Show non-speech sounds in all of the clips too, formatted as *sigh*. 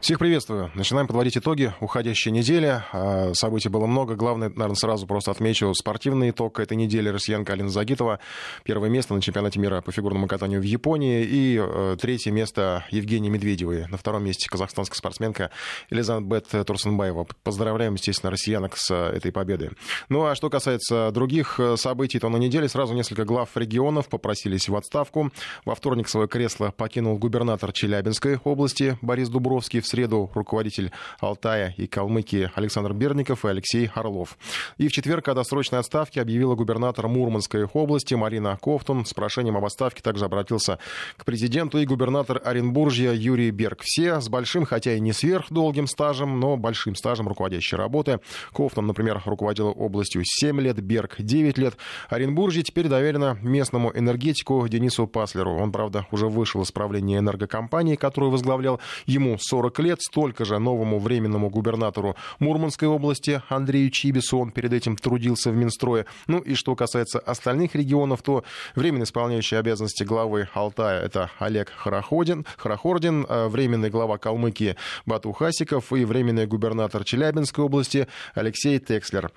Всех приветствую. Начинаем подводить итоги уходящей недели. А, событий было много. Главное, наверное, сразу просто отмечу спортивный итог этой недели. Россиянка Алина Загитова. Первое место на чемпионате мира по фигурному катанию в Японии. И э, третье место Евгении Медведевой. На втором месте казахстанская спортсменка Элизабет Турсенбаева. Поздравляем, естественно, россиянок с э, этой победой. Ну а что касается других э, событий, то на неделе сразу несколько глав регионов попросились в отставку. Во вторник свое кресло покинул губернатор Челябинской области Борис Дубровский среду руководитель Алтая и Калмыкии Александр Берников и Алексей Орлов. И в четверг о досрочной отставке объявила губернатор Мурманской области Марина Ковтун. С прошением об отставке также обратился к президенту и губернатор Оренбуржья Юрий Берг. Все с большим, хотя и не сверхдолгим стажем, но большим стажем руководящей работы. Ковтун, например, руководила областью 7 лет, Берг 9 лет. Оренбуржье теперь доверено местному энергетику Денису Паслеру. Он, правда, уже вышел из правления энергокомпании, которую возглавлял. Ему 40 лет, столько же новому временному губернатору Мурманской области Андрею Чибису. Он перед этим трудился в Минстрое. Ну и что касается остальных регионов, то временно исполняющий обязанности главы Алтая это Олег Хараходин, Харахордин, э, временный глава Калмыкии Бату Хасиков и временный губернатор Челябинской области Алексей Текслер.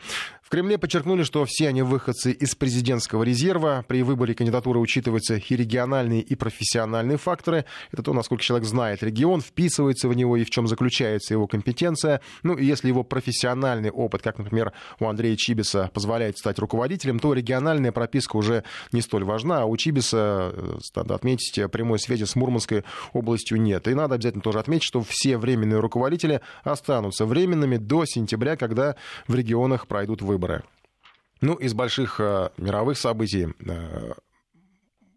Кремле подчеркнули, что все они выходцы из президентского резерва. При выборе кандидатуры учитываются и региональные, и профессиональные факторы. Это то, насколько человек знает регион, вписывается в него и в чем заключается его компетенция. Ну если его профессиональный опыт, как, например, у Андрея Чибиса, позволяет стать руководителем, то региональная прописка уже не столь важна. А у Чибиса, э, надо отметить, прямой связи с Мурманской областью нет. И надо обязательно тоже отметить, что все временные руководители останутся временными до сентября, когда в регионах пройдут выборы. Ну, из больших э, мировых событий э,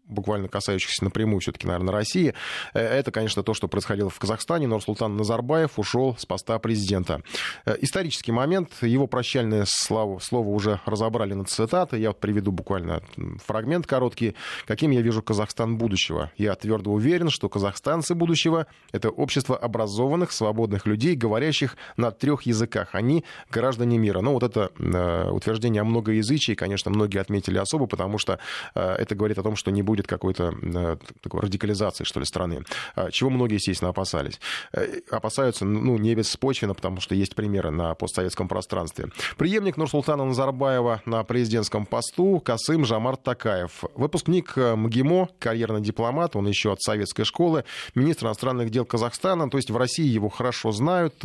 буквально касающихся напрямую все-таки, наверное, России, э, это, конечно, то, что происходило в Казахстане. Нурсултан Назарбаев ушел с поста президента. Э, исторический момент, его прощальное слово, слово уже разобрали на цитаты. Я приведу буквально фрагмент короткий. Каким я вижу Казахстан будущего? Я твердо уверен, что казахстанцы будущего — это общество образованных, свободных людей, говорящих на трех языках. Они граждане мира. Ну, вот это э, утверждение о многоязычии, конечно, многие отметили особо, потому что это говорит о том, что не будет будет какой-то э, такой радикализации, что ли, страны. А, чего многие, естественно, опасались. Э, опасаются, ну, не беспочвенно, потому что есть примеры на постсоветском пространстве. Преемник Нурсултана Назарбаева на президентском посту Касым Жамарт Такаев. Выпускник э, МГИМО, карьерный дипломат, он еще от советской школы, министр иностранных дел Казахстана, то есть в России его хорошо знают,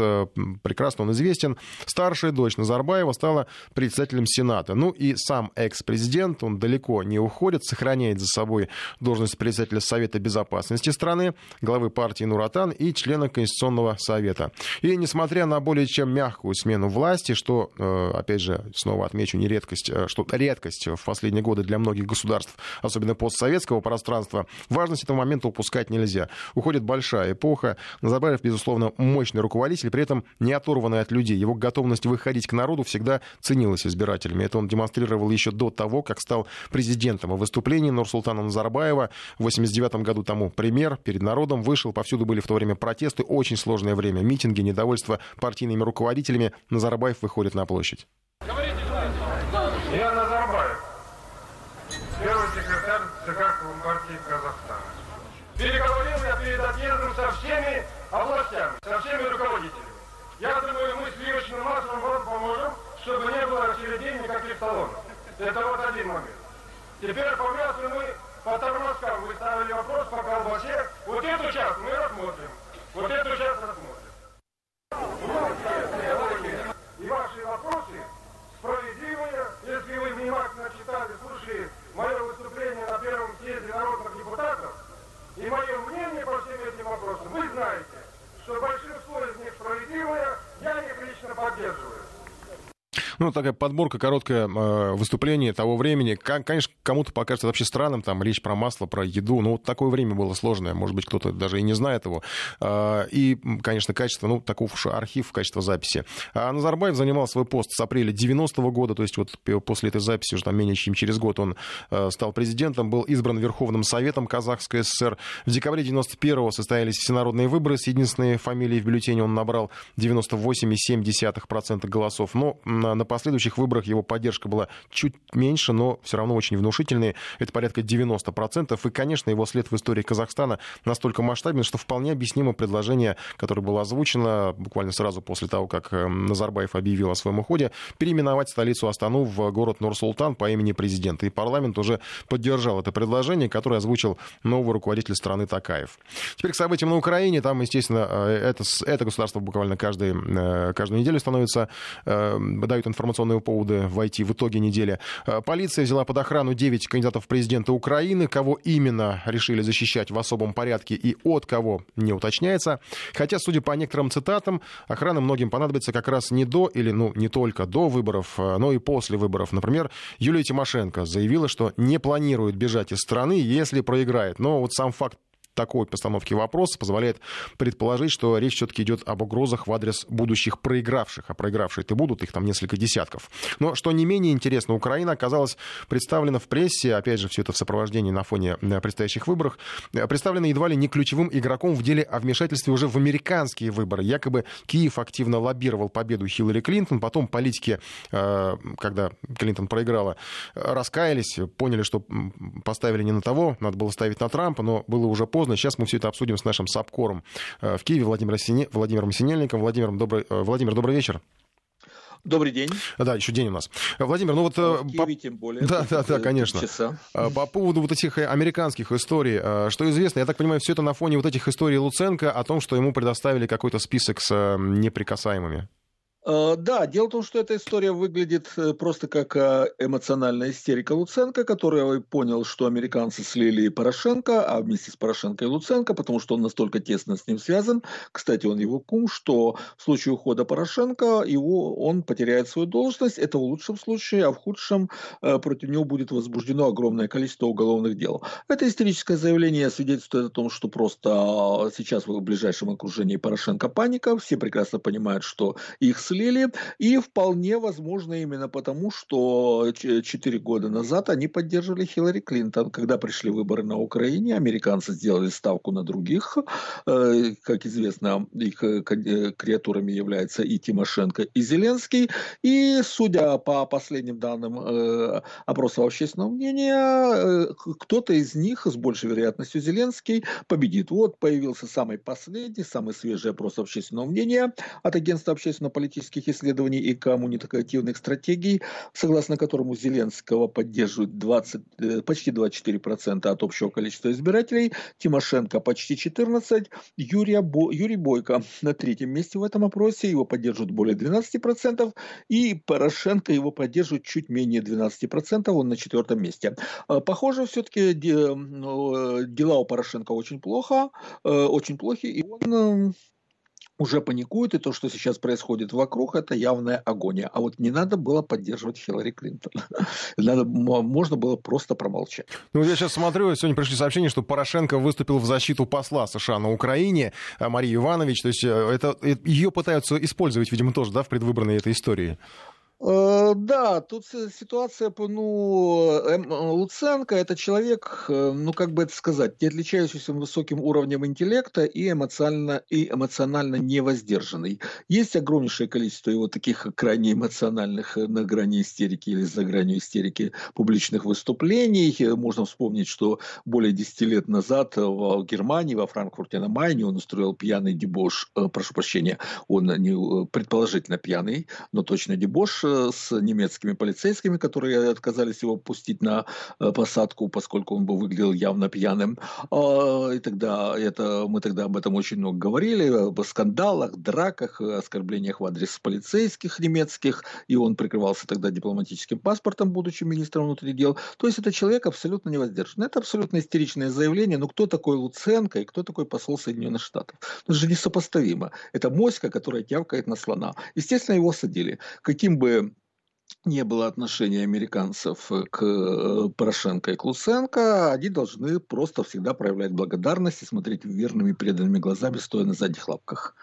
прекрасно он известен. Старшая дочь Назарбаева стала председателем Сената. Ну и сам экс-президент, он далеко не уходит, сохраняет за собой собой должность председателя Совета Безопасности страны, главы партии Нуратан и члена Конституционного Совета. И несмотря на более чем мягкую смену власти, что, э, опять же, снова отмечу, не редкость, э, что редкость в последние годы для многих государств, особенно постсоветского пространства, важность этого момента упускать нельзя. Уходит большая эпоха. Назарбаев, безусловно, мощный руководитель, при этом не оторванный от людей. Его готовность выходить к народу всегда ценилась избирателями. Это он демонстрировал еще до того, как стал президентом. О выступлении Нурсултана Назарбаева в 89 году тому пример перед народом вышел. Повсюду были в то время протесты. Очень сложное время. Митинги, недовольство партийными руководителями. Назарбаев выходит на площадь. Я Назарбаев, первый секретарь ЦК партии Казахстана. Переговорил я перед отъездом со всеми областями, со всеми руководителями. Я думаю, мы сливочным маслом вам поможем, чтобы не было очередей никаких талонов. Это вот один момент. Теперь по мясу мы по тормозкам вы вопрос по колбасе. Вот эту часть мы рассмотрим. Вот эту часть рассмотрим. И ваши вопросы справедливые, если вы внимательно читали, слушали мое выступление на первом съезде народных депутатов, и мое мнение по всем этим вопросам, вы знаете, что большинство из них справедливое, я их лично поддерживаю. Ну, такая подборка, короткое э, выступление того времени. Конечно, кому-то покажется вообще странным, там речь про масло, про еду. Но вот такое время было сложное. Может быть, кто-то даже и не знает его. Э, и, конечно, качество, ну, такого уж архив, качество записи. А Назарбаев занимал свой пост с апреля 90-го года, то есть вот после этой записи, уже там менее чем через год он э, стал президентом, был избран Верховным Советом Казахской ССР. В декабре 91-го состоялись всенародные выборы с единственной фамилией в бюллетене. Он набрал 98,7% голосов. Но на последующих выборах его поддержка была чуть меньше, но все равно очень внушительной. Это порядка 90%. И, конечно, его след в истории Казахстана настолько масштабен, что вполне объяснимо предложение, которое было озвучено буквально сразу после того, как э, Назарбаев объявил о своем уходе, переименовать столицу Астану в город Нур-Султан по имени президента. И парламент уже поддержал это предложение, которое озвучил новый руководитель страны Такаев. Теперь к событиям на Украине. Там, естественно, э, это, это государство буквально каждый, э, каждую неделю становится, дают информационные поводы войти в итоге недели. Полиция взяла под охрану 9 кандидатов в президенты Украины. Кого именно решили защищать в особом порядке и от кого не уточняется. Хотя, судя по некоторым цитатам, охрана многим понадобится как раз не до или, ну, не только до выборов, а, но и после выборов. Например, Юлия Тимошенко заявила, что не планирует бежать из страны, если проиграет. Но вот сам факт такой постановки вопроса позволяет предположить, что речь все-таки идет об угрозах в адрес будущих проигравших. А проигравшие-то будут, их там несколько десятков. Но, что не менее интересно, Украина оказалась представлена в прессе, опять же, все это в сопровождении на фоне э, предстоящих выборов, э, представлена едва ли не ключевым игроком в деле о вмешательстве уже в американские выборы. Якобы Киев активно лоббировал победу Хиллари Клинтон, потом политики, э, когда Клинтон проиграла, раскаялись, поняли, что поставили не на того, надо было ставить на Трампа, но было уже поздно поздно. Сейчас мы все это обсудим с нашим САПКОРом э, в Киеве Владимиром, Сине... Владимиром Синельником. Владимир, добрый... Э, Владимир, добрый вечер. Добрый день. Да, еще день у нас. Владимир, ну вот... В э, Киеве, по... тем более. Да, да, да, конечно. Часа. По поводу вот этих американских историй, что известно, я так понимаю, все это на фоне вот этих историй Луценко о том, что ему предоставили какой-то список с неприкасаемыми. Э, да, дело в том, что эта история выглядит э, просто как э, эмоциональная истерика Луценко, который понял, что американцы слили Порошенко, а вместе с Порошенко и Луценко, потому что он настолько тесно с ним связан. Кстати, он его кум, что в случае ухода Порошенко его, он потеряет свою должность. Это в лучшем случае, а в худшем против него будет возбуждено огромное количество уголовных дел. Это истерическое заявление свидетельствует о том, что просто сейчас в ближайшем окружении Порошенко паника. Все прекрасно понимают, что их слили, и вполне возможно именно потому, что 4 года назад они поддерживали Хиллари Клинтон. Когда пришли выборы на Украине, американцы сделали ставку на других. Э, как известно, их э, э, креатурами являются и Тимошенко, и Зеленский. И, судя по последним данным опроса общественного мнения, кто-то из них, с большей вероятностью Зеленский, победит. Вот появился самый последний, самый свежий опрос общественного мнения от агентства общественно-политических политических исследований и коммуникативных стратегий, согласно которому Зеленского поддерживают 20, э, почти 24% от общего количества избирателей, Тимошенко почти 14%, Юрия Бо, Юрий Бойко на третьем месте в этом опросе, его поддерживают более 12%, и Порошенко его поддерживает чуть менее 12%, он на четвертом месте. Э, похоже, все-таки э, дела у Порошенко очень плохо, очень плохи, и он уже паникует, и то, что сейчас происходит вокруг, это явная агония. А вот не надо было поддерживать Хиллари Клинтон. *laughs* Надо, можно было просто промолчать. Ну, я сейчас смотрю, сегодня пришли сообщения, что Порошенко выступил в защиту посла США на Украине, а Марии Иванович. То есть э, это, э, ее пытаются использовать, видимо, тоже да, в предвыборной этой истории. Э, да, тут ситуация, ну, эм, Луценко это человек, э, ну, как бы это сказать, не отличающийся высоким уровнем интеллекта и эмоционально, и эмоционально невоздержанный. Есть огромнейшее количество его таких крайне эмоциональных э, на грани истерики или за гранью истерики публичных выступлений. Можно вспомнить, что более 10 лет назад в Германии, во Франкфурте на Майне он устроил пьяный дебош, прошу прощения, он не предположительно пьяный, но точно дебош с немецкими полицейскими, которые отказались его пустить на э, посадку, поскольку он бы выглядел явно пьяным. А, и тогда это, мы тогда об этом очень много говорили, об скандалах, драках, оскорблениях в адрес полицейских немецких, и он прикрывался тогда дипломатическим паспортом, будучи министром внутренних дел. То есть это человек абсолютно невоздержанный. Это абсолютно истеричное заявление, но кто такой Луценко и кто такой посол Соединенных Штатов? Это же несопоставимо. Это моська, которая тявкает на слона. Естественно, его садили. Каким бы не было отношения американцев к э, Порошенко и к Луценко, они должны просто всегда проявлять благодарность и смотреть верными преданными глазами, стоя на задних лапках.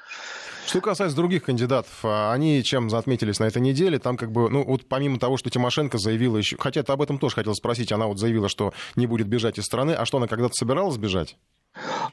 Что касается других кандидатов, а они чем отметились на этой неделе, там как бы, ну вот помимо того, что Тимошенко заявила еще, хотя ты об этом тоже хотел спросить, она вот заявила, что не будет бежать из страны, а что она когда-то собиралась бежать?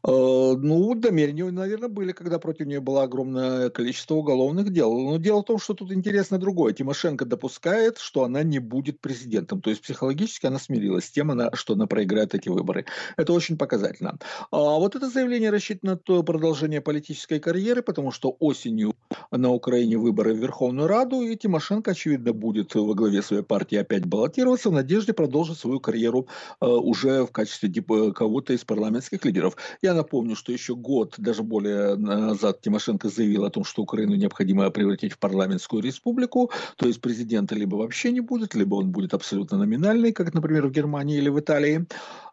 Э, ну, намерения, наверное, были, когда против нее было огромное количество уголовных дел. Но дело в том, что тут интересно другое. Тимошенко допускает, что она не будет президентом. То есть психологически она смирилась с тем, что она проиграет эти выборы. Это очень показательно. А вот это заявление рассчитано на продолжение политической карьеры, потому что осенью на Украине выборы в Верховную Раду, и Тимошенко, очевидно, будет во главе своей партии опять баллотироваться в надежде продолжить свою карьеру э, уже в качестве кого-то из парламентских лидеров. Я напомню, что еще год, даже более назад, Тимошенко заявил о том, что Украину необходимо превратить в парламентскую республику, то есть президента либо вообще не будет, либо он будет абсолютно номинальный, как, например, в Германии или в Италии.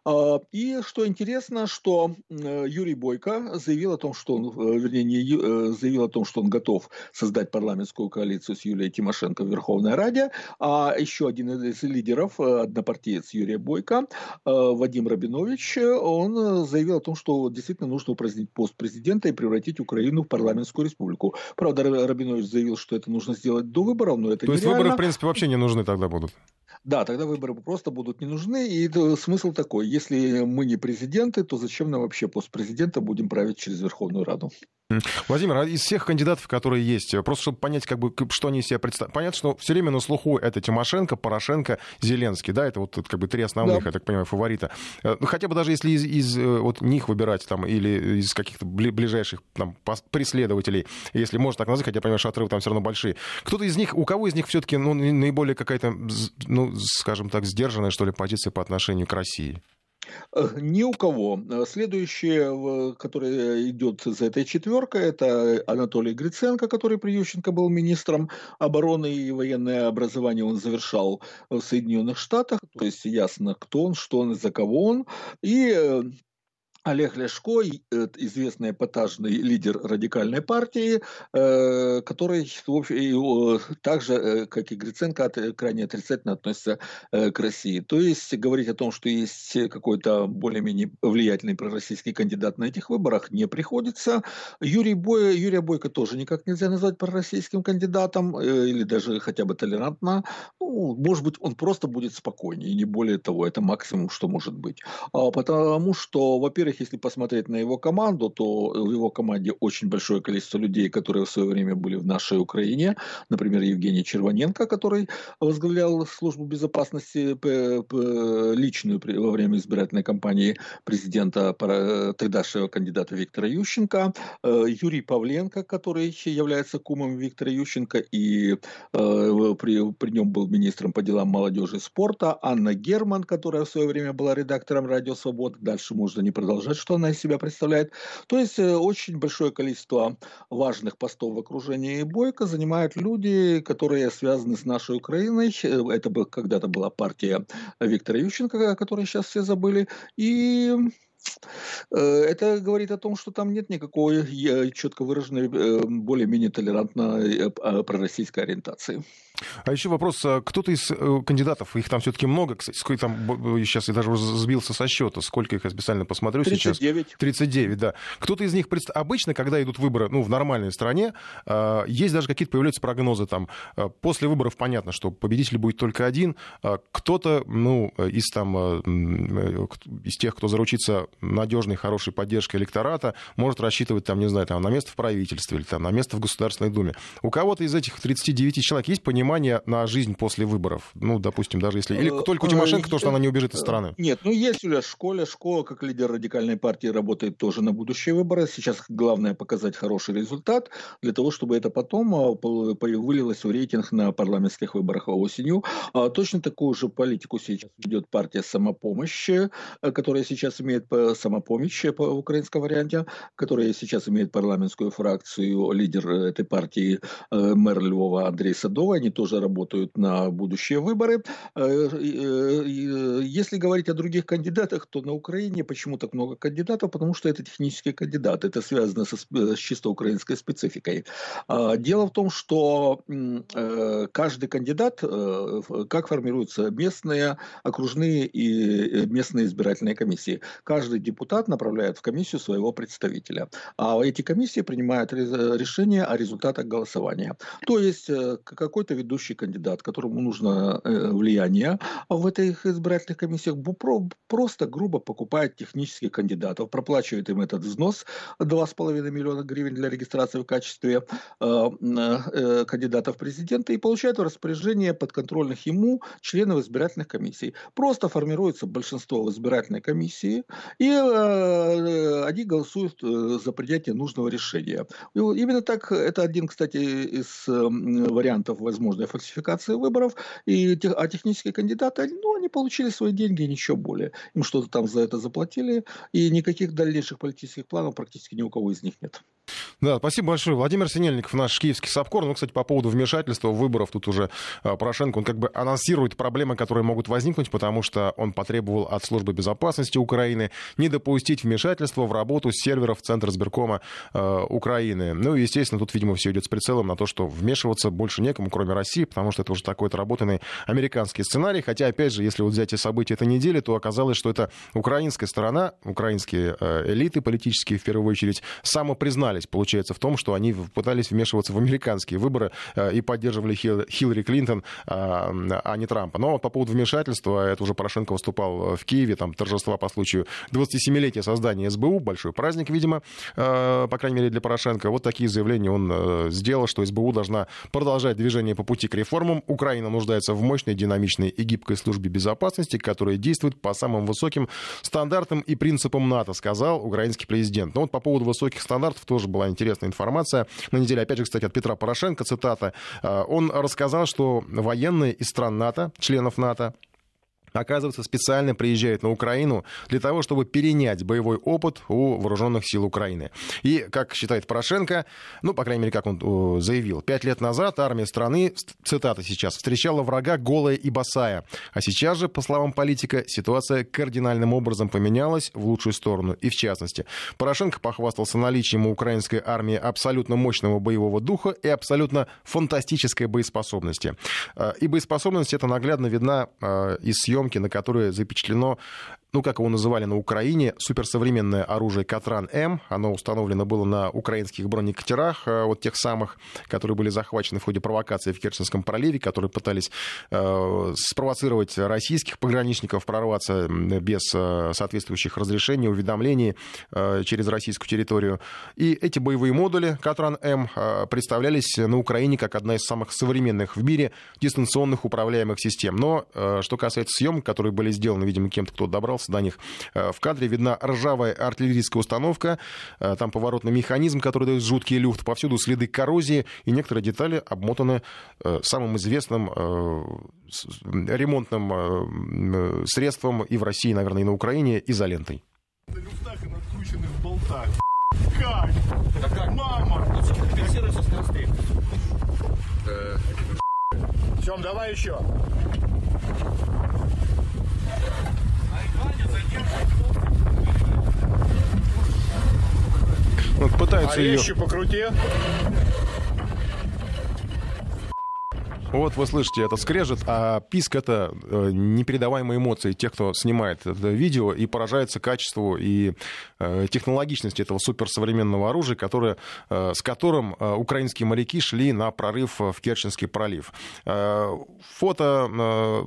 А, и что интересно, что э, Юрий Бойко заявил о том, что он, э, вернее, не э, заявил о том, что он готов создать парламентскую коалицию с Юлией Тимошенко в Верховной Раде, а еще один из лидеров, однопартиец Юрия Бойко, Вадим Рабинович, он заявил о том, что действительно нужно упразднить пост президента и превратить Украину в парламентскую республику. Правда, Рабинович заявил, что это нужно сделать до выборов, но это То есть выборы, в принципе, вообще не нужны тогда будут? Да, тогда выборы просто будут не нужны. И смысл такой, если мы не президенты, то зачем нам вообще пост президента будем править через Верховную Раду? Владимир, а из всех кандидатов, которые есть, просто чтобы понять, как бы, что они себе представляют. Понятно, что все время на слуху это Тимошенко, Порошенко, Зеленский, да, это вот как бы три основных, да. я так понимаю, фаворита. Э, ну, хотя бы даже если из, из э, вот них выбирать там или из каких-то ближайших там преследователей, если можно так назвать, хотя я понимаю, что отрывы там все равно большие. Кто-то из них, у кого из них все-таки ну, наиболее какая-то, ну, скажем так, сдержанная, что ли, позиция по отношению к России? Ни у кого. Э, следующее, которое идет за этой четверкой, это Анатолий Гриценко, который при Ющенко был министром обороны и военное образование он завершал в Соединенных Штатах. То есть ясно, кто он, что он, за кого он. И э, Олег Ляшко, известный эпатажный лидер радикальной партии, э, который в общем, так же, э, как и Гриценко, крайне отрицательно относится э, к России. То есть говорить о том, что есть какой-то более-менее влиятельный пророссийский кандидат на этих выборах, не приходится. Юрий Бой, Юрия Бойко тоже никак нельзя назвать пророссийским кандидатом, или даже хотя бы толерантно. Ну, может быть, он просто будет спокойнее, не более того. Это максимум, что может быть. А потому что, во-первых, во-вторых, если посмотреть на его команду, то в его команде очень большое количество людей, которые в свое время были в нашей Украине. Например, Евгений Червоненко, который возглавлял службу безопасности личную во время избирательной кампании президента, тогдашнего кандидата Виктора Ющенко. Э, Юрий Павленко, который является кумом Виктора Ющенко и э, при, при нем был министром по делам молодежи и спорта. Анна Герман, которая в свое время была редактором «Радио Свобода». Дальше можно не продолжать продолжать, что она из себя представляет. То есть э, очень большое количество важных постов в окружении Бойко занимают люди, которые связаны с нашей Украиной. Э, это когда-то была партия Виктора Ющенко, о которой сейчас все забыли. И Э, это говорит о том, что там нет никакой четко выраженной, более-менее толерантной пророссийской ориентации. А еще вопрос, а кто-то из кандидатов, их там все-таки много, сколько там, сейчас я даже сбился со счета, сколько их я специально посмотрю 39. сейчас. 39. да. Кто-то из них, обычно, когда идут выборы, ну, в нормальной стране, а, есть даже какие-то появляются прогнозы там, после выборов понятно, что победитель будет только один, кто-то, ну, из там, из тех, кто заручится надежной, хорошей поддержкой электората, может рассчитывать, там, не знаю, там, на место в правительстве или там, на место в Государственной Думе. У кого-то из этих 39 человек есть понимание на жизнь после выборов? Ну, допустим, даже если... Или э, только у Тимошенко то, что она не убежит из страны? Нет, ну есть у нас школа. Школа, как лидер радикальной партии, работает тоже на будущие выборы. Сейчас главное показать хороший результат для того, чтобы это потом а, вылилось в рейтинг на парламентских выборах осенью. А точно такую же политику сейчас ведет партия самопомощи, э, которая сейчас имеет самопомощь по украинском варианте, которая сейчас имеет парламентскую фракцию, лидер этой партии э, мэр Львова Андрей Садовый, они тоже работают на будущие выборы. Э, э, если говорить о других кандидатах, то на Украине почему так много кандидатов? Потому что это технические кандидаты, это связано со, с чисто украинской спецификой. А, дело в том, что каждый кандидат, как формируются местные, окружные и местные избирательные комиссии. Каждый депутат направляет в комиссию своего представителя. А эти комиссии принимают решение о результатах голосования. То есть э, какой-то ведущий кандидат, которому нужно э, влияние в этих избирательных комиссиях, просто грубо покупает технических кандидатов, проплачивает им этот взнос 2,5 миллиона гривен для регистрации в качестве э, кандидатов в президенты и получает в распоряжение подконтрольных ему членов избирательных комиссий. Просто формируется большинство в избирательной комиссии, и они голосуют за принятие нужного решения. Именно так, это один, кстати, из вариантов возможной фальсификации выборов, и, а технические кандидаты, ну, они получили свои деньги, ничего более. Им что-то там за это заплатили, и никаких дальнейших политических планов практически ни у кого из них нет. Да, спасибо большое. Владимир Синельников, наш киевский САПКОР. Ну, кстати, по поводу вмешательства выборов, тут уже а, Порошенко, он как бы анонсирует проблемы, которые могут возникнуть, потому что он потребовал от службы безопасности Украины не допустить вмешательства в работу серверов Центра сберкома э, Украины. Ну, и, естественно, тут, видимо, все идет с прицелом на то, что вмешиваться больше некому, кроме России, потому что это уже такой отработанный американский сценарий. Хотя, опять же, если вот взять и события этой недели, то оказалось, что это украинская сторона, украинские э, элиты политические, в первую очередь, самопризнались, получается, в том, что они пытались вмешиваться в американские выборы э, и поддерживали Хиллари Клинтон, а, а не Трампа. Но по поводу вмешательства, это уже Порошенко выступал в Киеве, там торжества по случаю 27-летия создания СБУ, большой праздник, видимо, по крайней мере, для Порошенко. Вот такие заявления он сделал, что СБУ должна продолжать движение по пути к реформам. Украина нуждается в мощной, динамичной и гибкой службе безопасности, которая действует по самым высоким стандартам и принципам НАТО, сказал украинский президент. Но вот по поводу высоких стандартов тоже была интересная информация. На неделе, опять же, кстати, от Петра Порошенко, цитата. Он рассказал, что военные из стран НАТО, членов НАТО, оказывается, специально приезжает на Украину для того, чтобы перенять боевой опыт у вооруженных сил Украины. И, как считает Порошенко, ну, по крайней мере, как он заявил, пять лет назад армия страны, цитата сейчас, встречала врага голая и босая. А сейчас же, по словам политика, ситуация кардинальным образом поменялась в лучшую сторону. И в частности, Порошенко похвастался наличием у украинской армии абсолютно мощного боевого духа и абсолютно фантастической боеспособности. А, и боеспособность эта наглядно видна а, из съемок съемки, на которые запечатлено ну, как его называли на Украине, суперсовременное оружие «Катран-М». Оно установлено было на украинских бронекатерах, э, вот тех самых, которые были захвачены в ходе провокации в Керченском проливе, которые пытались э, спровоцировать российских пограничников прорваться без э, соответствующих разрешений, уведомлений э, через российскую территорию. И эти боевые модули «Катран-М» э, представлялись на Украине как одна из самых современных в мире дистанционных управляемых систем. Но э, что касается съемок, которые были сделаны, видимо, кем-то, кто добрался добрался до них. Э, в кадре видна ржавая артиллерийская установка, э, там поворотный механизм, который дает жуткий люфт, повсюду следы коррозии, и некоторые детали обмотаны э, самым известным ремонтным средством и в России, наверное, и на Украине, изолентой. На люфтах и надкрученных болтах. Как? Да как? Мама! Фиксируйся скоростей. Тем, давай еще. Вот пытаются а ее... покрути. Вот вы слышите это скрежет, а писк — это э, непередаваемые эмоции тех, кто снимает это видео и поражается качеству и э, технологичности этого суперсовременного оружия, которое, э, с которым украинские моряки шли на прорыв в Керченский пролив. Фото,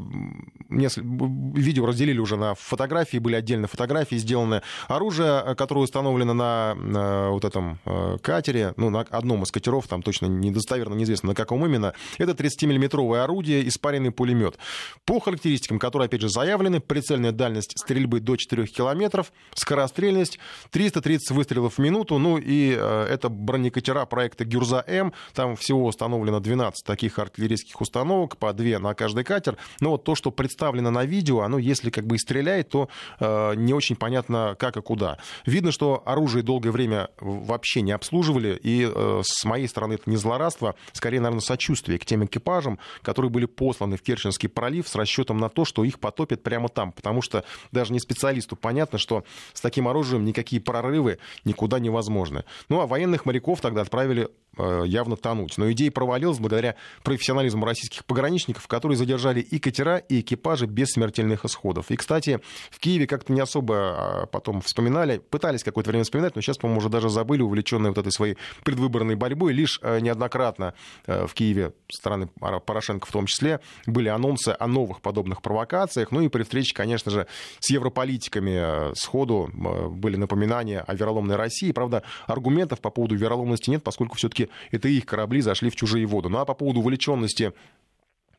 видео разделили уже на фотографии, были отдельно фотографии сделаны. Оружие, которое установлено на вот этом катере, ну, на одном из катеров, там точно недостоверно неизвестно, на каком именно, это 30 миллиметровое орудие, испаренный пулемет. По характеристикам, которые, опять же, заявлены, прицельная дальность стрельбы до 4 километров, скорострельность 330 выстрелов в минуту, ну и э, это бронекатера проекта «Гюрза-М», там всего установлено 12 таких артиллерийских установок, по 2 на каждый катер, но вот то, что представлено на видео, оно, если как бы и стреляет, то э, не очень понятно, как и куда. Видно, что оружие долгое время вообще не обслуживали, и э, с моей стороны это не злорадство, скорее, наверное, сочувствие к тем экипажам, экипажам, которые были посланы в Керченский пролив с расчетом на то, что их потопят прямо там, потому что даже не специалисту понятно, что с таким оружием никакие прорывы никуда невозможны. Ну а военных моряков тогда отправили явно тонуть. Но идея провалилась благодаря профессионализму российских пограничников, которые задержали и катера, и экипажи без смертельных исходов. И, кстати, в Киеве как-то не особо потом вспоминали, пытались какое-то время вспоминать, но сейчас, по-моему, уже даже забыли, увлеченные вот этой своей предвыборной борьбой. Лишь неоднократно в Киеве стороны Порошенко в том числе были анонсы о новых подобных провокациях. Ну и при встрече, конечно же, с европолитиками сходу были напоминания о вероломной России. Правда, аргументов по поводу вероломности нет, поскольку все-таки это их корабли зашли в чужие воды. Ну а по поводу увлеченности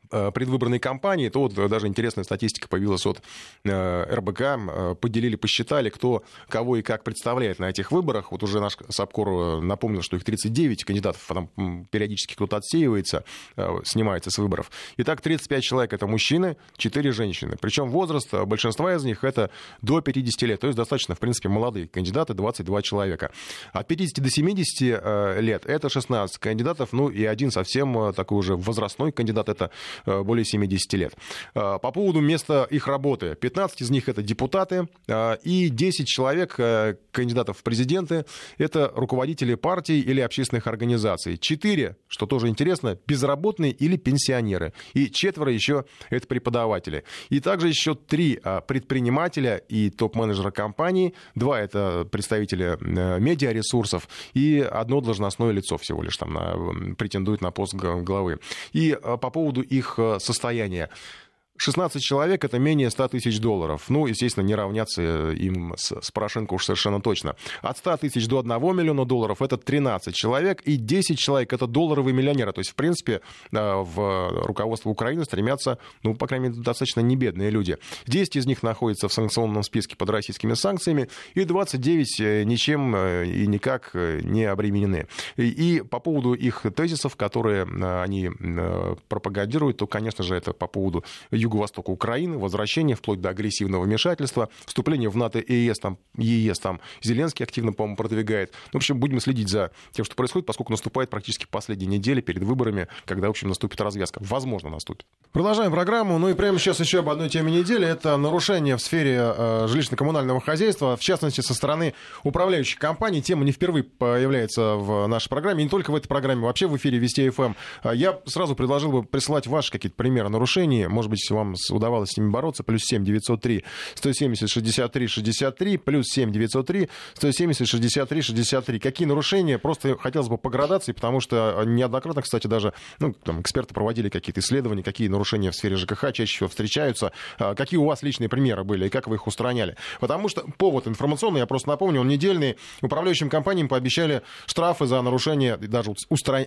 предвыборной кампании, то вот э, даже интересная статистика появилась от э, РБК, поделили, посчитали, кто кого и как представляет на этих выборах. Вот уже наш САПКОР напомнил, что их 39 кандидатов, там периодически кто-то отсеивается, снимается с выборов. Итак, 35 человек это мужчины, 4 женщины. Причем возраст большинства из них это до 50 лет, то есть достаточно, в принципе, молодые кандидаты, 22 человека. От 50 до 70 лет это 16 кандидатов, ну и один совсем такой уже возрастной кандидат, это Э, более 70 лет. Э, по поводу места их работы. 15 из них это депутаты, э, и 10 человек, кандидатов в президенты, это руководители партий или общественных организаций. 4, что тоже интересно, безработные или пенсионеры. И четверо еще это преподаватели. И также еще три предпринимателя и топ-менеджера компании. Два это представители медиаресурсов и одно должностное лицо всего лишь там на, претендует на пост главы. И по поводу их их э, состояния. 16 человек это менее 100 тысяч долларов. Ну, естественно, не равняться э, им с, с Порошенко уж совершенно точно. От 100 тысяч до 1 миллиона долларов это 13 человек, и 10 человек это долларовые миллионеры. То есть, в принципе, э, в руководство Украины стремятся, ну, по крайней мере, достаточно небедные люди. 10 из них находятся в санкционном списке под российскими санкциями, и 29 э, ничем и никак не обременены. И, и по поводу их тезисов, которые они пропагандируют, то, конечно же, это по поводу юго-востока Украины, возвращение вплоть до агрессивного вмешательства, вступление в НАТО и ЕС, там, ЕС там Зеленский активно, по-моему, продвигает. Ну, в общем, будем следить за тем, что происходит, поскольку наступает практически последняя неделя перед выборами, когда, в общем, наступит развязка. Возможно, наступит. Продолжаем программу. Ну и прямо сейчас еще об одной теме недели. Это нарушение в сфере э, жилищно-коммунального хозяйства, в частности, со стороны управляющей компании. Тема не впервые появляется в нашей программе, не только в этой программе, вообще в эфире Вести ФМ. Эм. Я сразу предложил бы присылать ваши какие-то примеры нарушений. Может быть, вам удавалось с ними бороться, плюс 7 903 170 63 63, плюс 7 903 170 63 63. Какие нарушения? Просто хотелось бы по градации, потому что неоднократно, кстати, даже ну, там, эксперты проводили какие-то исследования, какие нарушения в сфере ЖКХ чаще всего встречаются. А, какие у вас личные примеры были и как вы их устраняли? Потому что повод информационный, я просто напомню, он недельный. Управляющим компаниям пообещали штрафы за нарушение, даже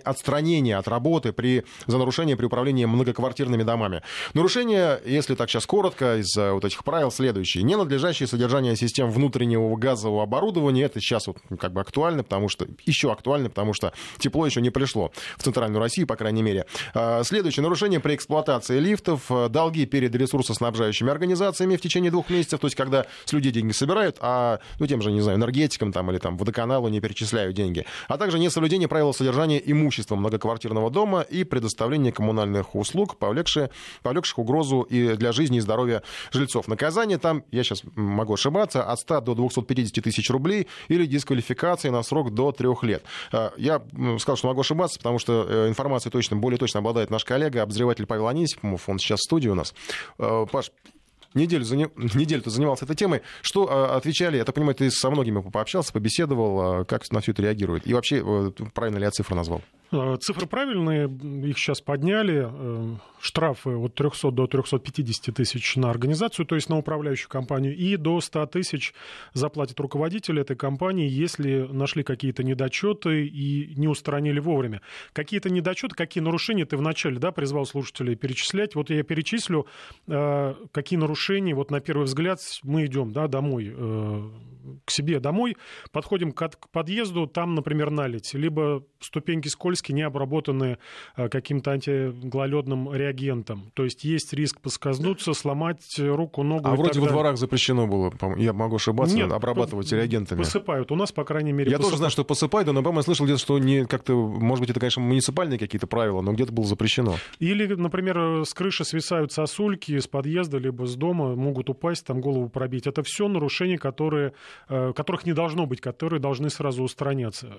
отстранение от работы при, за нарушение при управлении многоквартирными домами. Нарушение если так сейчас коротко, из вот этих правил следующие. Ненадлежащее содержание систем внутреннего газового оборудования, это сейчас вот как бы актуально, потому что еще актуально, потому что тепло еще не пришло в Центральную Россию, по крайней мере. А, следующее. Нарушение при эксплуатации лифтов, а, долги перед ресурсоснабжающими организациями в течение двух месяцев, то есть когда с людей деньги собирают, а ну, тем же, не знаю, энергетикам там, или там водоканалу не перечисляют деньги, а также несоблюдение правил содержания имущества многоквартирного дома и предоставление коммунальных услуг, повлекшие, повлекших угрозу угрозу и для жизни и здоровья жильцов. Наказание там, я сейчас могу ошибаться, от 100 до 250 тысяч рублей или дисквалификация на срок до трех лет. А, я сказал, что могу ошибаться, потому что э, информацией точно, более точно обладает наш коллега, обозреватель Павел Анисимов, он сейчас в студии у нас. А, Паш, неделю, заня... неделю ты занимался этой темой. Что отвечали? Я так понимаю, ты со многими пообщался, побеседовал, как на все это реагирует? И вообще, э, правильно ли я цифры назвал? Цифры правильные, их сейчас подняли. Э, штрафы от 300 до 350 тысяч на организацию, то есть на управляющую компанию, и до 100 тысяч заплатит руководитель этой компании, если нашли какие-то недочеты и не устранили вовремя. Какие-то недочеты, какие нарушения ты вначале да, призвал слушателей перечислять. Вот я перечислю, э, какие нарушения, вот на первый взгляд мы идем да, домой, э, к себе домой, подходим к подъезду, там, например, налить, либо ступеньки скользкие, диски не обработаны каким-то антигололедным реагентом. То есть есть риск поскользнуться, сломать руку, ногу. А вроде во дворах запрещено было, я могу ошибаться, Нет, обрабатывать реагентами. Посыпают. У нас, по крайней мере, Я посыпают. тоже знаю, что посыпают, но, по-моему, я слышал где-то, что не как-то, может быть, это, конечно, муниципальные какие-то правила, но где-то было запрещено. Или, например, с крыши свисают сосульки с подъезда, либо с дома, могут упасть, там голову пробить. Это все нарушения, которые, э, которых не должно быть, которые должны сразу устраняться.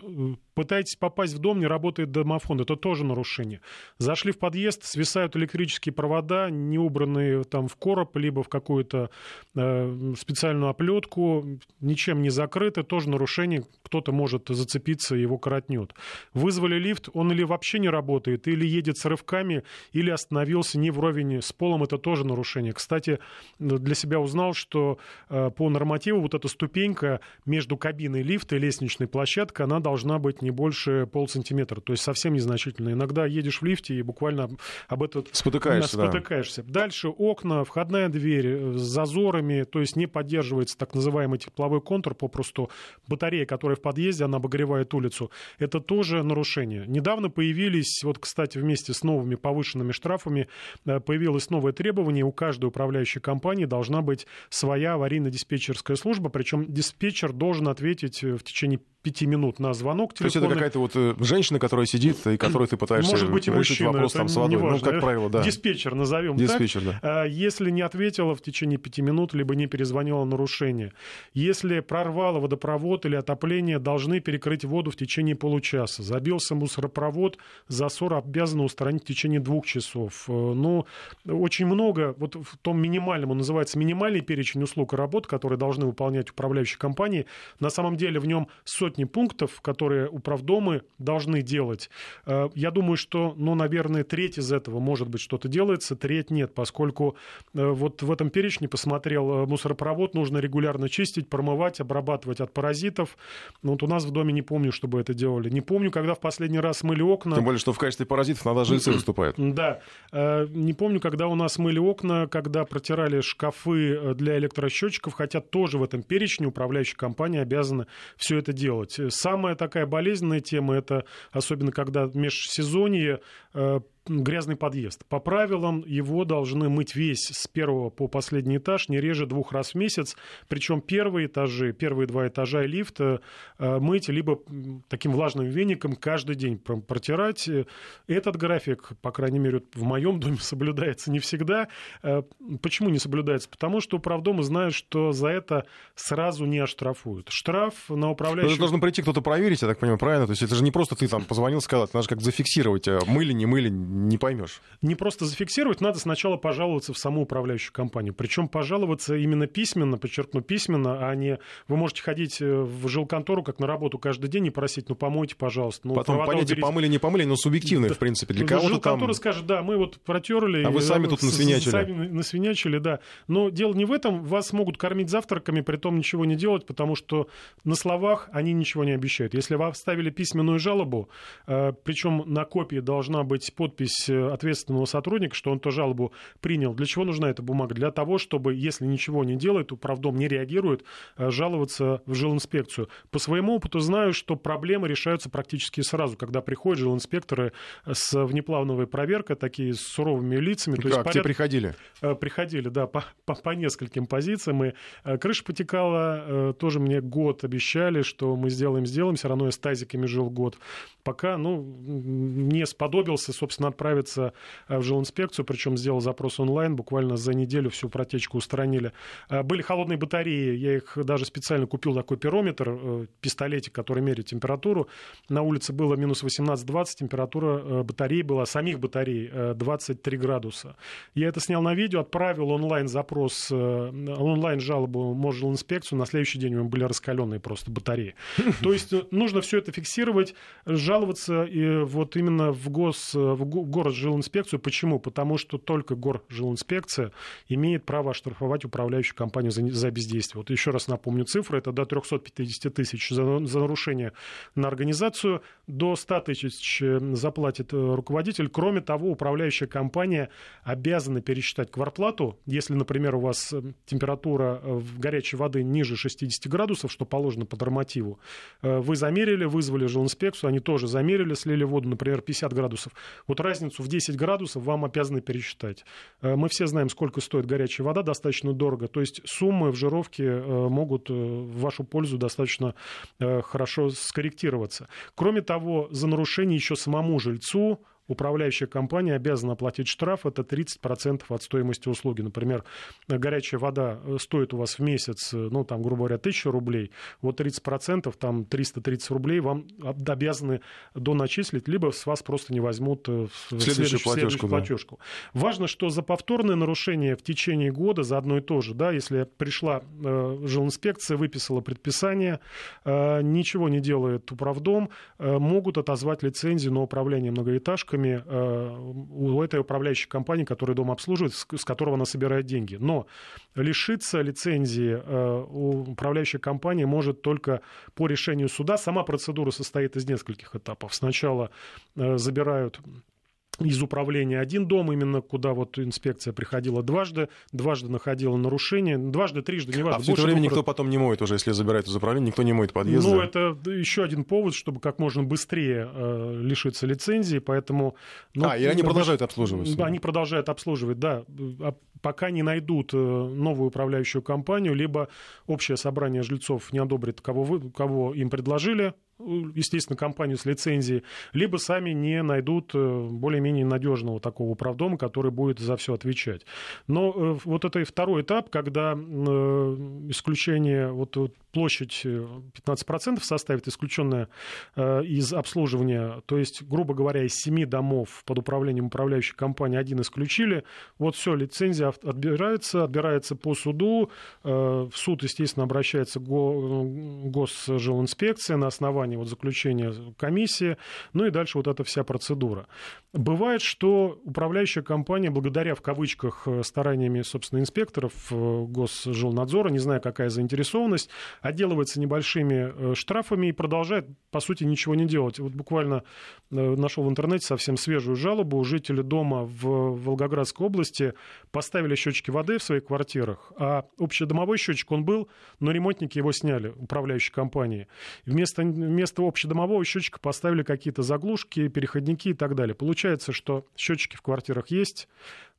Пытаетесь попасть в дом, не работает домофон, это тоже нарушение. Зашли в подъезд, свисают электрические провода, не убранные там в короб, либо в какую-то э, специальную оплетку, ничем не закрыты, тоже нарушение, кто-то может зацепиться, его коротнет. Вызвали лифт, он или вообще не работает, или едет с рывками, или остановился не вровень с полом, это тоже нарушение. Кстати, для себя узнал, что э, по нормативу вот эта ступенька между кабиной лифта и лестничной площадкой, она должна быть не больше полсантиметра, то есть совсем незначительно. Иногда едешь в лифте и буквально об этот спотыкаешься. спотыкаешься. Да. Дальше окна, входная дверь э, с зазорами, то есть не поддерживается так называемый тепловой контур, попросту батарея, которая в подъезде, она обогревает улицу. Это тоже нарушение. Недавно появились, вот, кстати, вместе с новыми повышенными штрафами, э, появилось новое требование, у каждой управляющей компании должна быть своя аварийно-диспетчерская служба, причем диспетчер должен ответить э, в течение пяти минут на звонок телефонный. То есть это какая-то вот женщина, которая сидит и которой ты пытаешься Может быть, и решить мужчина, вопрос там, с водой. Ну, как правило, да. Диспетчер назовем Диспетчер, так. Да. А, если не ответила в течение пяти минут, либо не перезвонила нарушение. Если прорвало водопровод или отопление, должны перекрыть воду в течение получаса. Забился мусоропровод, засор обязаны устранить в течение двух часов. Э, ну, очень много, вот в том минимальном, он называется минимальный перечень услуг и работ, которые должны выполнять управляющие компании. На самом деле в нем сотни пунктов, которые управдомы должны делать. Э, я думаю, что, ну, наверное, треть из этого, может быть, что-то делается, треть нет, поскольку э, вот в этом перечне посмотрел, э, мусоропровод нужно регулярно чистить, промывать, обрабатывать от паразитов. Ну, вот у нас в доме не помню, чтобы это делали. Не помню, когда в последний раз мыли окна. Тем более, что в качестве паразитов надо жильцы выступают. Да. Не помню, когда у нас мыли окна, когда протирали шкафы для электросчетчиков, хотя тоже в этом перечне управляющая компания обязана все это делать делать. Самая такая болезненная тема, это особенно когда межсезонье, э, грязный подъезд. По правилам его должны мыть весь с первого по последний этаж не реже двух раз в месяц. Причем первые этажи, первые два этажа и лифт э, мыть либо таким влажным веником каждый день протирать. Этот график, по крайней мере, в моем доме *laughs* соблюдается не всегда. Э, почему не соблюдается? Потому что управдомы знают, что за это сразу не оштрафуют. Штраф на управляющего... должен прийти кто-то проверить, я так понимаю, правильно? То есть это же не просто ты там позвонил, сказал, это надо как зафиксировать, э, мыли, не мыли, не поймешь. Не просто зафиксировать, надо сначала пожаловаться в саму управляющую компанию. Причем пожаловаться именно письменно, подчеркну, письменно, а не вы можете ходить э, в жилконтору как на работу каждый день и просить, ну помойте, пожалуйста. Ну, Потом понятие уберите. помыли, не помыли, но субъективное, да. в принципе. Для кого-то Жилконтора там... скажет, да, мы вот протерли. А вы сами тут насвинячили. Сами насвинячили, да. Но дело не в этом. Вас могут кормить завтраками, при том ничего не делать, потому что на словах они ничего не обещают. Если вы оставили письменную жалобу, э, причем на копии должна быть подпись э, ответственного сотрудника, что он эту жалобу принял. Для чего нужна эта бумага? Для того, чтобы, если ничего не делает, управдом не реагирует, э, жаловаться в жилинспекцию. По своему опыту знаю, что проблемы решаются практически сразу, когда приходят жилинспекторы с внеплановой проверкой, такие с суровыми лицами. То как, есть, поряд... приходили? Приходили, да, по, по, по нескольким позициям. И крыша потекала, тоже мне год обещали, что мы сделаем, сделаем. Все равно я с тазиками жил год. Пока, ну, не сподобился, собственно, отправиться Э, в жилинспекцию, причем сделал запрос онлайн, буквально за неделю всю протечку устранили. Э, были холодные батареи, я их даже специально купил такой пирометр, э, пистолетик, который меряет температуру. На улице было минус 18-20, температура батареи была, самих батарей 23 градуса. Я это снял на видео, отправил онлайн запрос, онлайн жалобу инспекцию, на следующий день у меня были раскаленные просто батареи. То есть нужно все это фиксировать, жаловаться и вот именно в, гос, в город-жилинспекцию. Почему? Потому что только горжилинспекция имеет право оштрафовать управляющую компанию за, за бездействие. Вот еще раз напомню цифры. Это до 350 тысяч за, за нарушение на организацию, до 100 тысяч заплатит руководитель. Кроме того, управляющая компания обязана пересчитать кварплату. Если, например, у вас температура горячей воды ниже 60 градусов, что положено по нормативу, вы замерили, вызвали жилинспекцию, они тоже замерили, слили воду, например, 50 градусов. Вот разницу в 10 градусов вам обязаны пересчитать. Э, мы все знаем, сколько стоит горячая вода, достаточно дорого. То есть суммы в жировке э, могут э, в вашу пользу достаточно хорошо скорректироваться. Кроме того, за нарушение еще самому жильцу управляющая компания обязана оплатить штраф, это 30% от стоимости услуги. Например, горячая вода э, стоит у вас в месяц, э, ну, там, грубо говоря, 1000 рублей, вот 30%, там, 330 рублей вам обязаны доначислить, либо с вас просто не возьмут э, в следующую, следующую платежку. платежку. Да. Важно, что за повторное нарушение в течение года за одно и то же, да, если пришла э, жилинспекция, выписала предписание, э, ничего не делает управдом, э, могут отозвать лицензию на управление многоэтажкой, ставками э, у этой управляющей компании, которая дом обслуживает, с которого она собирает деньги. Но лишиться лицензии э, управляющая компания может только по решению суда. Сама процедура состоит из нескольких этапов. Сначала э, забирают из управления один дом, именно куда вот инспекция приходила дважды, дважды находила нарушение, дважды, трижды, неважно. А все это время никто раз... потом не моет уже, если забирает из управления, никто не моет подъезды. Ну, это еще один повод, чтобы как можно быстрее э, лишиться лицензии, поэтому... Ну, а, и они продолжают обслуживать? Они продолжают обслуживать, да, а пока не найдут э, новую управляющую компанию, либо общее собрание жильцов не одобрит, кого, вы, кого им предложили, естественно, компанию с лицензией, либо сами не найдут э, более-менее надежного такого управдома, который будет за все отвечать. Но э, вот это и второй этап, когда э, исключение, вот площадь 15% составит исключенная из обслуживания, то есть, грубо говоря, из 7 домов под управлением управляющей компании один исключили, вот все, лицензия отбирается, отбирается по суду, в суд, естественно, обращается госжилинспекция на основании вот заключения комиссии, ну и дальше вот эта вся процедура. Бывает, что управляющая компания, благодаря в кавычках э, стараниями, собственно, инспекторов э, Госжилнадзора, не знаю, какая заинтересованность, отделывается небольшими э, штрафами и продолжает, по сути, ничего не делать. Вот буквально нашел в интернете совсем свежую жалобу. Жители дома в Волгоградской области поставили счетчики воды в своих квартирах, а общедомовой счетчик он был, но ремонтники его сняли, управляющей компании. Вместо вместо общедомового счетчика поставили какие-то заглушки, переходники и так далее. Получается, что счетчики в квартирах есть,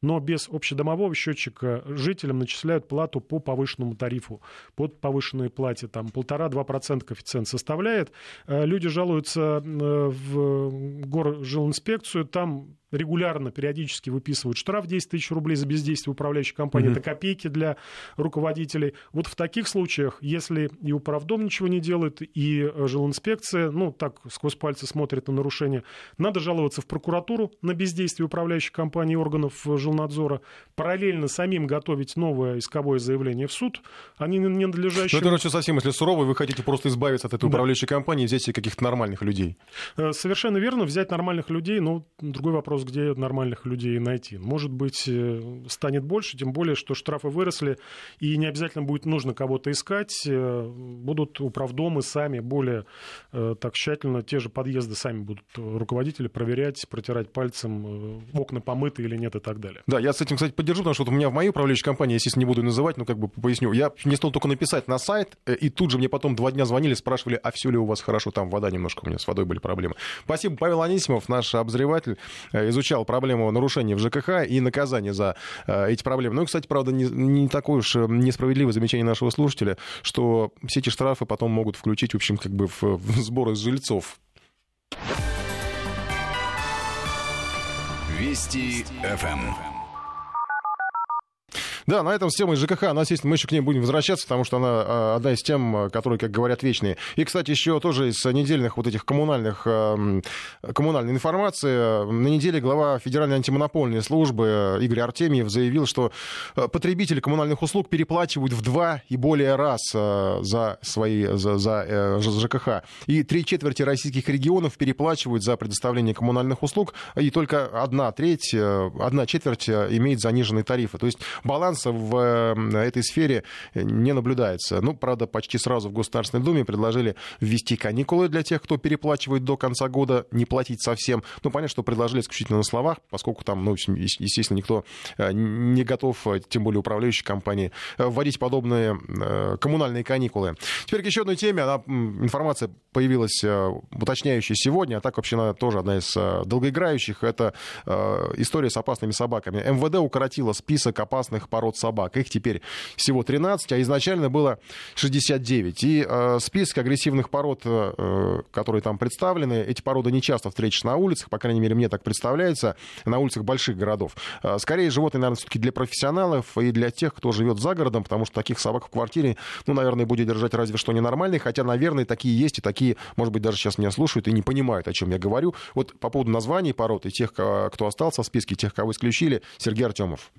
но без общедомового счетчика жителям начисляют плату по повышенному тарифу, под повышенной плате, там полтора-два процента коэффициент составляет. Э, люди жалуются э, в горжилинспекцию, там регулярно, периодически выписывают штраф 10 тысяч рублей за бездействие управляющей компании. Mm-hmm. Это копейки для руководителей. Вот в таких случаях, если и управдом ничего не делает, и э, жилинспекция, ну, так сквозь пальцы смотрит на нарушение, надо жаловаться в прокуратуру на бездействие управляющей компании органов жилнадзора, параллельно самим готовить новое исковое заявление в суд о ненадлежащем... Ну, это, короче, совсем, если сурово, вы хотите просто избавиться от этой да. управляющей компании и взять себе каких-то нормальных людей. Э, совершенно верно, взять нормальных людей, но другой вопрос, вопрос, где нормальных людей найти. Может быть, э, станет больше, тем более, что штрафы выросли, и не обязательно будет нужно кого-то искать. Э, будут управдомы сами более э, так тщательно, те же подъезды сами будут руководители проверять, протирать пальцем, окна помыты или нет и так далее. Да, я с этим, кстати, поддержу, потому что вот у меня в моей управляющей компании, естественно, не буду называть, но как бы поясню, я не стал только написать на сайт, и тут же мне потом два дня звонили, спрашивали, а все ли у вас хорошо, там вода немножко у меня с водой были проблемы. Спасибо, Павел Анисимов, наш обозреватель изучал проблему нарушений в ЖКХ и наказание за э, эти проблемы. Ну и, кстати, правда, не, не такое уж э, несправедливое замечание нашего слушателя, что все эти штрафы потом могут включить, в общем, как бы в, в сборы жильцов. Вести ФМ. Да, на этом с темой ЖКХ, она, естественно, мы еще к ней будем возвращаться, потому что она а, одна из тем, которые, как говорят, вечные. И, кстати, еще тоже из недельных вот этих коммунальных, коммунальной информации. На неделе глава Федеральной антимонопольной службы Игорь Артемьев заявил, что потребители коммунальных услуг переплачивают в два и более раз за свои за, за, э, за ЖКХ. И три четверти российских регионов переплачивают за предоставление коммунальных услуг, и только одна треть, э, одна четверть э, имеет заниженные тарифы. То есть баланса в этой сфере не наблюдается. Ну, правда, почти сразу в Государственной Думе предложили ввести каникулы для тех, кто переплачивает до конца года, не платить совсем. Ну, понятно, что предложили исключительно на словах, поскольку там, ну, естественно, никто не готов, тем более управляющие компании, вводить подобные коммунальные каникулы. Теперь к еще одной теме. Она, информация появилась уточняющая сегодня, а так вообще она тоже одна из э, долгоиграющих. Это э, история с опасными собаками. МВД укоротила список опасных пород собак. Их теперь всего 13, а изначально было 69. И э, список агрессивных пород, которые там представлены, эти породы не часто встретишь на улицах, по крайней мере, мне так представляется, на улицах больших городов. Скорее, животные, наверное, все-таки для профессионалов и для тех, кто живет за городом, потому что таких собак в квартире, ну, наверное, будет держать разве что ненормальные, хотя, наверное, такие есть, и такие, может быть, даже сейчас меня слушают и не понимают, о чем я говорю. Вот по поводу названий пород и тех, кто остался в списке, тех, кого исключили, Сергей Артемов.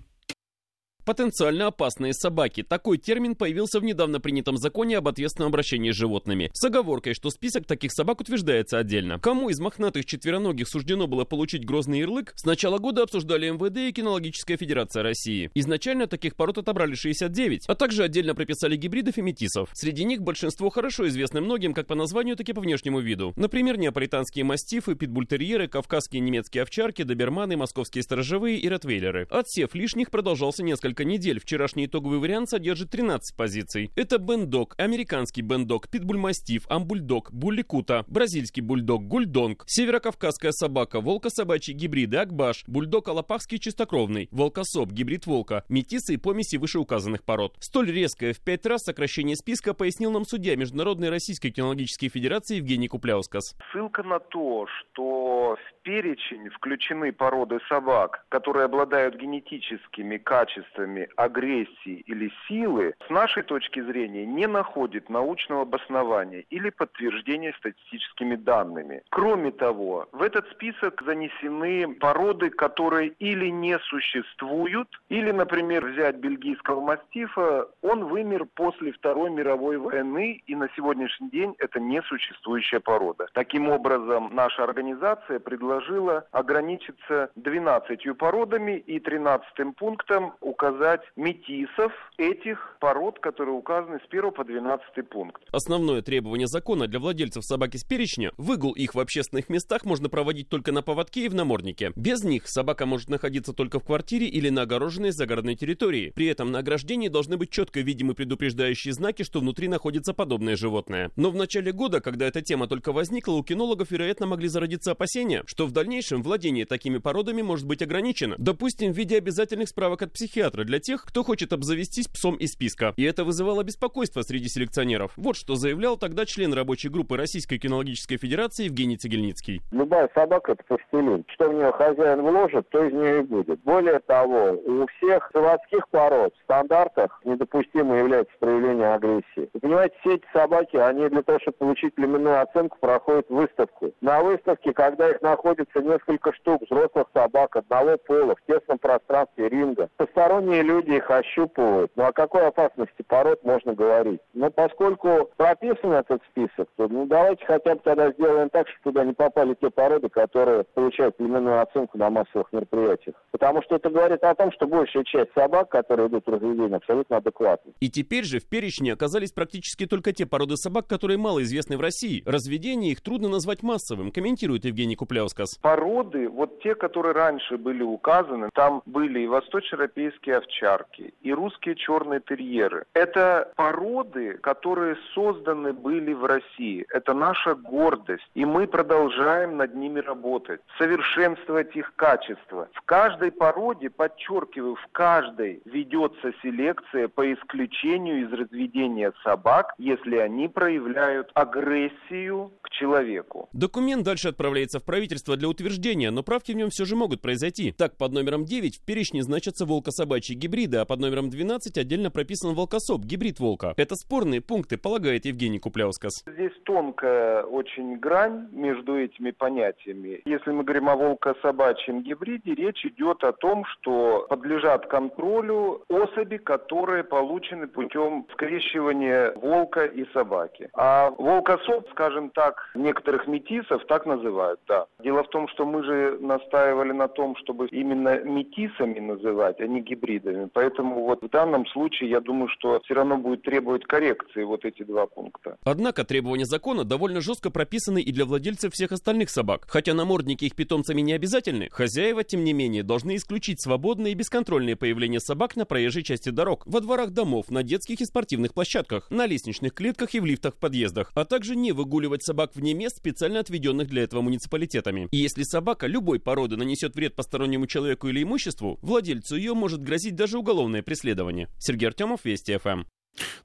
Потенциально опасные собаки. Такой термин появился в недавно принятом законе об ответственном обращении с животными. С оговоркой, что список таких собак утверждается отдельно. Кому из мохнатых четвероногих суждено было получить грозный ярлык, с начала года обсуждали МВД и Кинологическая Федерация России. Изначально таких пород отобрали 69, а также отдельно прописали гибридов и метисов. Среди них большинство хорошо известны многим как по названию, так и по внешнему виду. Например, неаполитанские мастифы, питбультерьеры, кавказские немецкие овчарки, доберманы, московские сторожевые и ротвейлеры. Отсев лишних продолжался несколько несколько недель. Вчерашний итоговый вариант содержит 13 позиций. Это бендог, американский бендог, питбульмастив, амбульдог, булликута, бразильский бульдог, гульдонг, северокавказская собака, волкособачий гибриды, акбаш, бульдог алапахский чистокровный, волкособ, гибрид волка, метисы и помеси вышеуказанных пород. Столь резкое в пять раз сокращение списка пояснил нам судья Международной Российской кинологической федерации Евгений Купляускас. Ссылка на то, что в перечень включены породы собак, которые обладают генетическими качествами, средствами агрессии или силы, с нашей точки зрения, не находит научного обоснования или подтверждения статистическими данными. Кроме того, в этот список занесены породы, которые или не существуют, или, например, взять бельгийского мастифа, он вымер после Второй мировой войны, и на сегодняшний день это не существующая порода. Таким образом, наша организация предложила ограничиться 12 породами и 13 пунктом указать указать метисов этих пород, которые указаны с 1 по 12 пункт. Основное требование закона для владельцев собаки с перечня – выгул их в общественных местах можно проводить только на поводке и в наморднике. Без них собака может находиться только в квартире или на огороженной загородной территории. При этом на ограждении должны быть четко видимы предупреждающие знаки, что внутри находится подобное животное. Но в начале года, когда эта тема только возникла, у кинологов, вероятно, могли зародиться опасения, что в дальнейшем владение такими породами может быть ограничено. Допустим, в виде обязательных справок от психиатра для тех, кто хочет обзавестись псом из списка. И это вызывало беспокойство среди селекционеров. Вот что заявлял тогда член рабочей группы Российской кинологической федерации Евгений Цегельницкий. Любая собака это пластилин. Что в нее хозяин вложит, то из нее и будет. Более того, у всех заводских пород в стандартах недопустимо является проявление агрессии. Вы понимаете, все эти собаки, они для того, чтобы получить племенную оценку, проходят выставку. На выставке, когда их находится несколько штук взрослых собак одного пола в тесном пространстве ринга, посторонние Посторонние люди их ощупывают. Ну о какой опасности пород можно говорить? Но поскольку прописан этот список, то ну давайте хотя бы тогда сделаем так, чтобы туда не попали те породы, которые получают племенную оценку на массовых мероприятиях. Потому что это говорит о том, что большая часть собак, которые идут в разведение, абсолютно адекватны. И теперь же в перечне оказались практически только те породы собак, которые мало известны в России. Разведение их трудно назвать массовым, комментирует Евгений Купляускас. Породы, вот те, которые раньше были указаны, там были и восточноевропейские овчарки, и русские черные терьеры. Это породы, которые созданы были в России. Это наша гордость, и мы продолжаем над ними работать, совершенствовать их качество. В каждой породе, подчеркиваю, в каждой ведется селекция по исключению из разведения собак, если они проявляют агрессию к человеку. Документ дальше отправляется в правительство для утверждения, но правки в нем все же могут произойти. Так, под номером 9 в перечне значатся волкособачьи собачьи гибриды, а под номером 12 отдельно прописан волкосоп, гибрид волка. Это спорные пункты, полагает Евгений Купляускас. Здесь тонкая очень грань между этими понятиями. Если мы говорим о волко-собачьем гибриде, речь идет о том, что подлежат контролю особи, которые получены путем скрещивания волка и собаки. А волкосоп, скажем так, некоторых метисов так называют, да. Дело в том, что мы же настаивали на том, чтобы именно метисами называть, а не гибридами. Поэтому вот в данном случае я думаю, что все равно будет требовать коррекции вот эти два пункта. Однако требования закона довольно жестко прописаны и для владельцев всех остальных собак. Хотя намордники их питомцами не обязательны, хозяева, тем не менее, должны исключить свободное и бесконтрольное появление собак на проезжей части дорог, во дворах домов, на детских и спортивных площадках, на лестничных клетках и в лифтах в подъездах, а также не выгуливать собак вне мест, специально отведенных для этого муниципалитетами. И если собака любой породы нанесет вред постороннему человеку или имуществу, владельцу ее может грозить даже уголовное преследование. Сергей Артемов, Вести ФМ.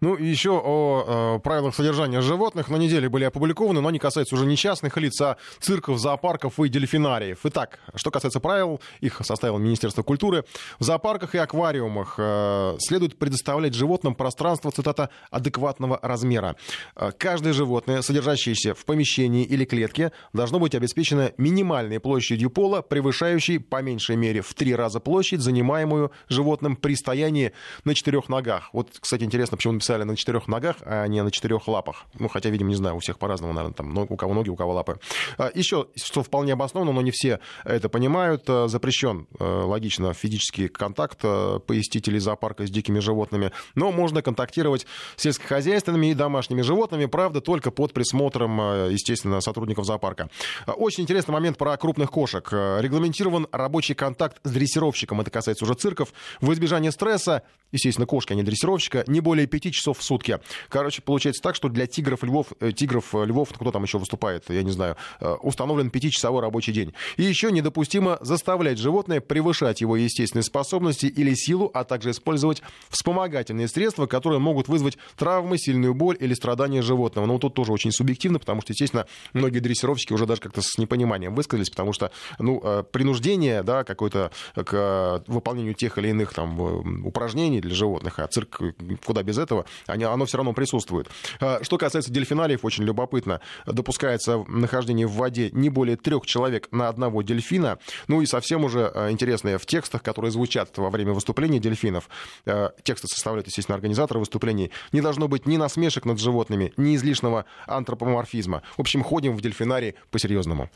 Ну, еще о э, правилах содержания животных на неделе были опубликованы, но они касаются уже не частных лиц, а цирков, зоопарков и дельфинариев. Итак, что касается правил, их составило Министерство культуры. В зоопарках и аквариумах э, следует предоставлять животным пространство, цитата, адекватного размера. Э, каждое животное, содержащееся в помещении или клетке, должно быть обеспечено минимальной площадью пола, превышающей по меньшей мере в три раза площадь, занимаемую животным при стоянии на четырех ногах. Вот, кстати, интересно, почему написали на четырех ногах, а не на четырех лапах. Ну, хотя, видимо, не знаю, у всех по-разному, наверное, там, у кого ноги, у кого лапы. А, Еще, что вполне обоснованно, но не все это понимают, э, запрещен, э, логично, физический контакт посетителей зоопарка с дикими животными, но можно контактировать с сельскохозяйственными и домашними животными, правда, только под присмотром, естественно, сотрудников зоопарка. Очень интересный момент про крупных кошек. Регламентирован рабочий контакт с дрессировщиком, это касается уже цирков, в избежание стресса, естественно, кошки, а не дрессировщика, не более 5 часов в сутки. Короче, получается так, что для тигров, львов, э, тигров, э, львов, кто там еще выступает, я не знаю, э, установлен 5-часовой рабочий день. И еще недопустимо заставлять животное превышать его естественные способности или силу, а также использовать вспомогательные средства, которые могут вызвать травмы, сильную боль или страдания животного. Но тут тоже очень субъективно, потому что, естественно, многие дрессировщики уже даже как-то с непониманием высказались, потому что, ну, принуждение, да, какое-то к выполнению тех или иных там упражнений для животных, а цирк куда без этого, оно все равно присутствует. А, что касается дельфинариев, очень любопытно, допускается нахождение в воде не более трех человек на одного дельфина. Ну и совсем уже а, интересное в текстах, которые звучат во время выступления дельфинов, а, тексты составляют, естественно, организаторы выступлений, не должно быть ни насмешек над животными, ни излишнего антропоморфизма. В общем, ходим в дельфинарий по-серьезному.